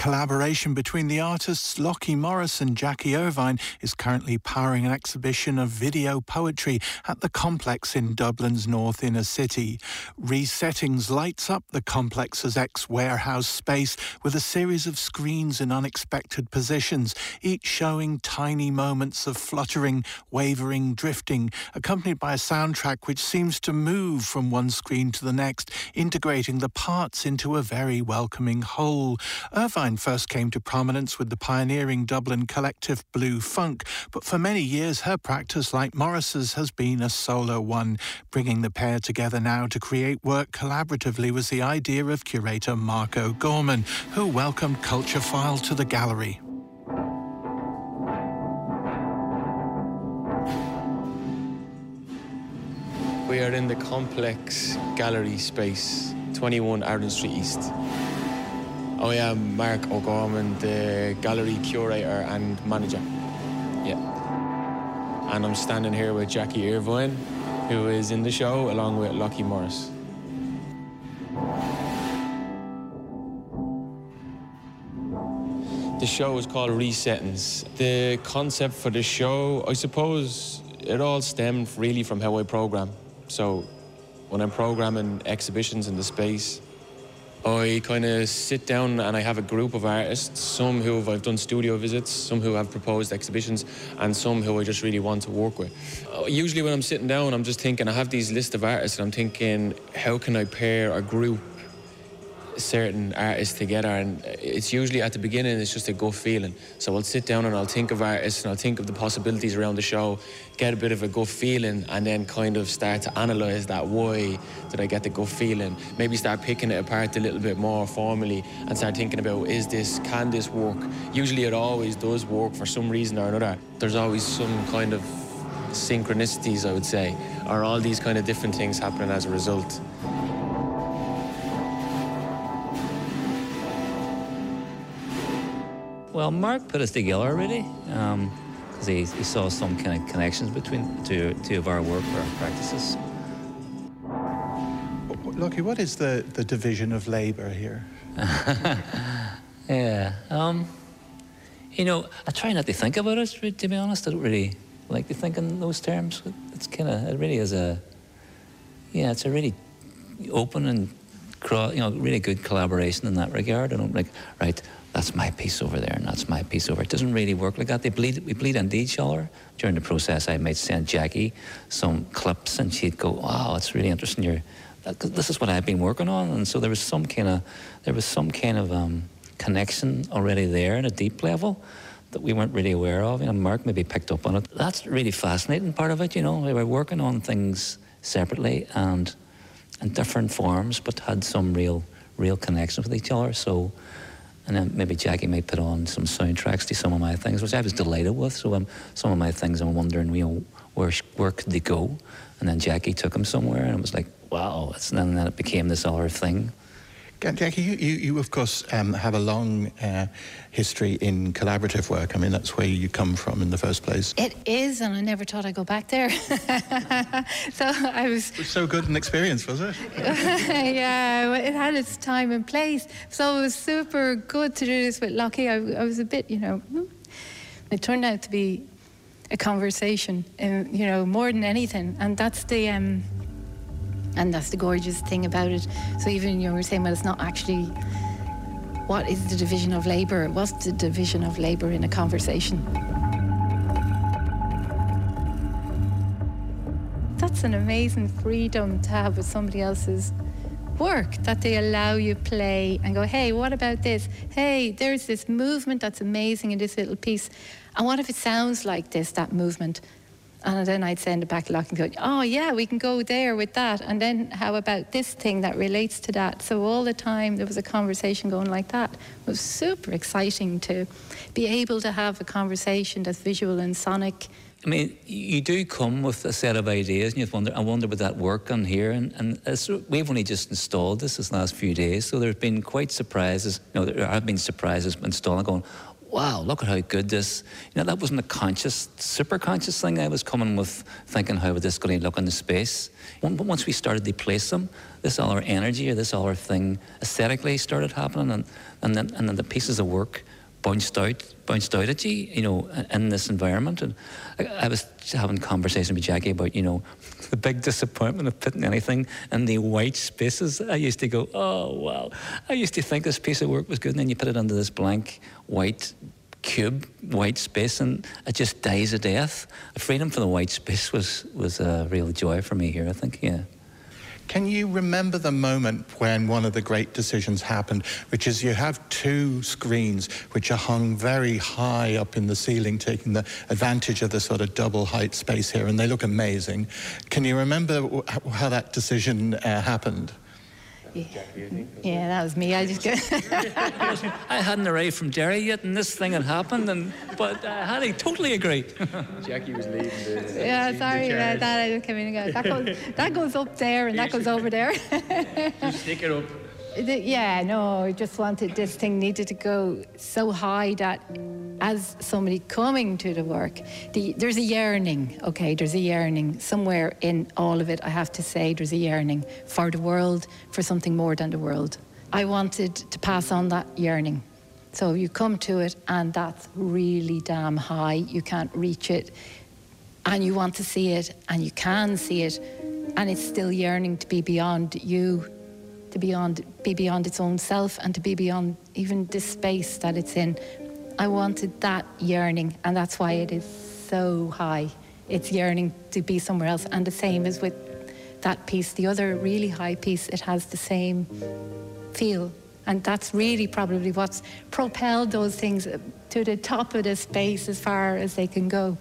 collaboration between the artists Locky Morris and Jaki Irvine is currently powering an exhibition of video poetry at the complex in Dublin's North Inner City. Resettings lights up the complex's ex warehouse space with a series of screens in unexpected positions, each showing tiny moments of fluttering, wavering, drifting, accompanied by a soundtrack which seems to move from one screen to the next, integrating the parts into a very welcoming whole. Irvine first came to prominence with the pioneering Dublin collective Blue Funk, but for many years her practice, like Morris's, has been a solo one. Bringing the pair together now to create work collaboratively was the idea of curator Mark O'Gorman, who welcomed Culture File to the gallery. We are in the complex gallery space, 21 Arran Street East. Oh, I am Mark O'Gorman, the gallery curator and manager. Yeah. And I'm standing here with Jaki Irvine, who is in the show, along with Locky Morris. The show is called Resettings. The concept for the show, I suppose, it all stemmed really from how I program. So when I'm programming exhibitions in the space, I kind of sit down and I have a group of artists, some who I've done studio visits, some who have proposed exhibitions, and some who I just really want to work with. Uh, usually when I'm sitting down, I'm just thinking, I have these list of artists and I'm thinking, how can I pair a group certain artists together and it's usually at the beginning it's just a gut feeling. So I'll sit down and I'll think of artists and I'll think of the possibilities around the show get a bit of a gut feeling and then kind of start to analyze that why did I get the gut feeling? Maybe start picking it apart a little bit more formally and start thinking about is this can this work? Usually it always does work for some reason or another. There's always some kind of synchronicities I would say or all these kind of different things happening as a result Well, Mark put us together already because um, he, he, saw some kind of connections between two, two of our work, our practices. Locky, what is the, the division of labour here? yeah, um, you know, I try not to think about it, to be honest. I don't really like to think in those terms. It's kind of, it really is a, yeah, it's a really open and, you know, really good collaboration in that regard. I don't like, right, that's my piece over there and that's my piece over. It doesn't really work like that. They bleed, we bleed into each other. During the process, I might send Jaki some clips and she'd go, wow, it's really interesting. You're, this is what I've been working on. And so there was some kind of, there was some kind of um, connection already there at a deep level that we weren't really aware of. You know, Mark maybe picked up on it. That's really fascinating part of it, you know. We were working on things separately and in different forms, but had some real, real connection with each other. So and then maybe Jaki might put on some soundtracks to some of my things, which I was delighted with. So um, some of my things, I'm wondering, you know, where where could they go? And then Jaki took them somewhere, and it was like, wow. and then it became this other thing. Jaki, you, you, you of course um, have a long uh, history in collaborative work. I mean, that's where you come from in the first place. It is, and I never thought I'd go back there. so I was. It was so good an experience, was it? yeah, it had its time and place. So it was super good to do this with Locky. I, I was a bit, you know, hmm. it turned out to be a conversation, um, you know, more than anything, and that's the. Um, and that's the gorgeous thing about it. So even you were saying, well, it's not actually what is the division of labour? What's the division of labour in a conversation? That's an amazing freedom to have with somebody else's work that they allow you play and go, hey, what about this? Hey, there's this movement that's amazing in this little piece. And what if it sounds like this, that movement? And then I'd send it back to Lock and go, oh, yeah, we can go there with that. And then how about this thing that relates to that? So all the time there was a conversation going like that. It was super exciting to be able to have a conversation that's visual and sonic. I mean, you do come with a set of ideas, and you wonder, I wonder would that work on here? And, and we've only just installed this this last few days, so there have been quite surprises. You know, there have been surprises installing, going, wow, look at how good this, you know, that wasn't a conscious, super conscious thing I was coming with thinking how this going to look in the space. But once we started to place them, this all our energy or this all our thing aesthetically started happening and, and, then, and then the pieces of work bounced out, bounced out at you, you know, in this environment. And I, I was having conversation with Jaki about, you know, the big disappointment of putting anything in the white spaces. I used to go, oh, wow. I used to think this piece of work was good, and then you put it under this blank white cube, white space, and it just dies a death. The freedom from the white space was, was a real joy for me here, I think, yeah. Can you remember the moment when one of the great decisions happened, which is you have two screens which are hung very high up in the ceiling, taking the advantage of the sort of double height space here, and they look amazing. Can you remember how that decision uh, happened? Yeah, that was me. I just go. I hadn't arrived from Derry yet, and this thing had happened, and but uh, Hattie totally agreed. Jaki was leading the. Yeah, sorry about that. I just came in and go. That goes, that goes up there, and that goes over there. just stick it up. Yeah, no, I just wanted this thing needed to go so high that as somebody coming to the work, the, there's a yearning, okay, there's a yearning somewhere in all of it, I have to say, there's a yearning for the world, for something more than the world. I wanted to pass on that yearning. So you come to it and that's really damn high, you can't reach it, and you want to see it, and you can see it, and it's still yearning to be beyond you to beyond, be beyond its own self and to be beyond even this space that it's in. I wanted that yearning, and that's why it is so high. It's yearning to be somewhere else. And the same is with that piece, the other really high piece, it has the same feel. And that's really probably what's propelled those things to the top of the space as far as they can go.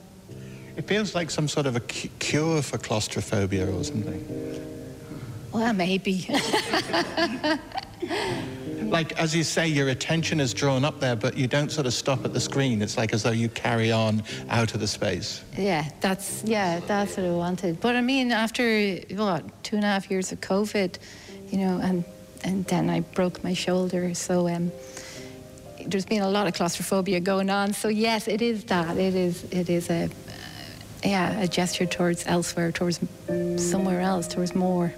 It feels like some sort of a cure for claustrophobia or something. Well, maybe. like, as you say, your attention is drawn up there, but you don't sort of stop at the screen. It's like as though you carry on out of the space. Yeah, that's, yeah, that's what I wanted. But I mean, after, what, two and a half years of COVID, you know, and, and then I broke my shoulder, so... Um, there's been a lot of claustrophobia going on. So yes, it is that. It is. It is a, yeah, a gesture towards elsewhere, towards somewhere else, towards more.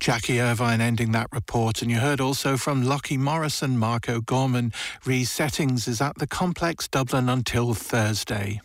Jaki Irvine ending that report. And you heard also from Locky Morris and Gorman. Resettings is at the Complex Dublin until Thursday.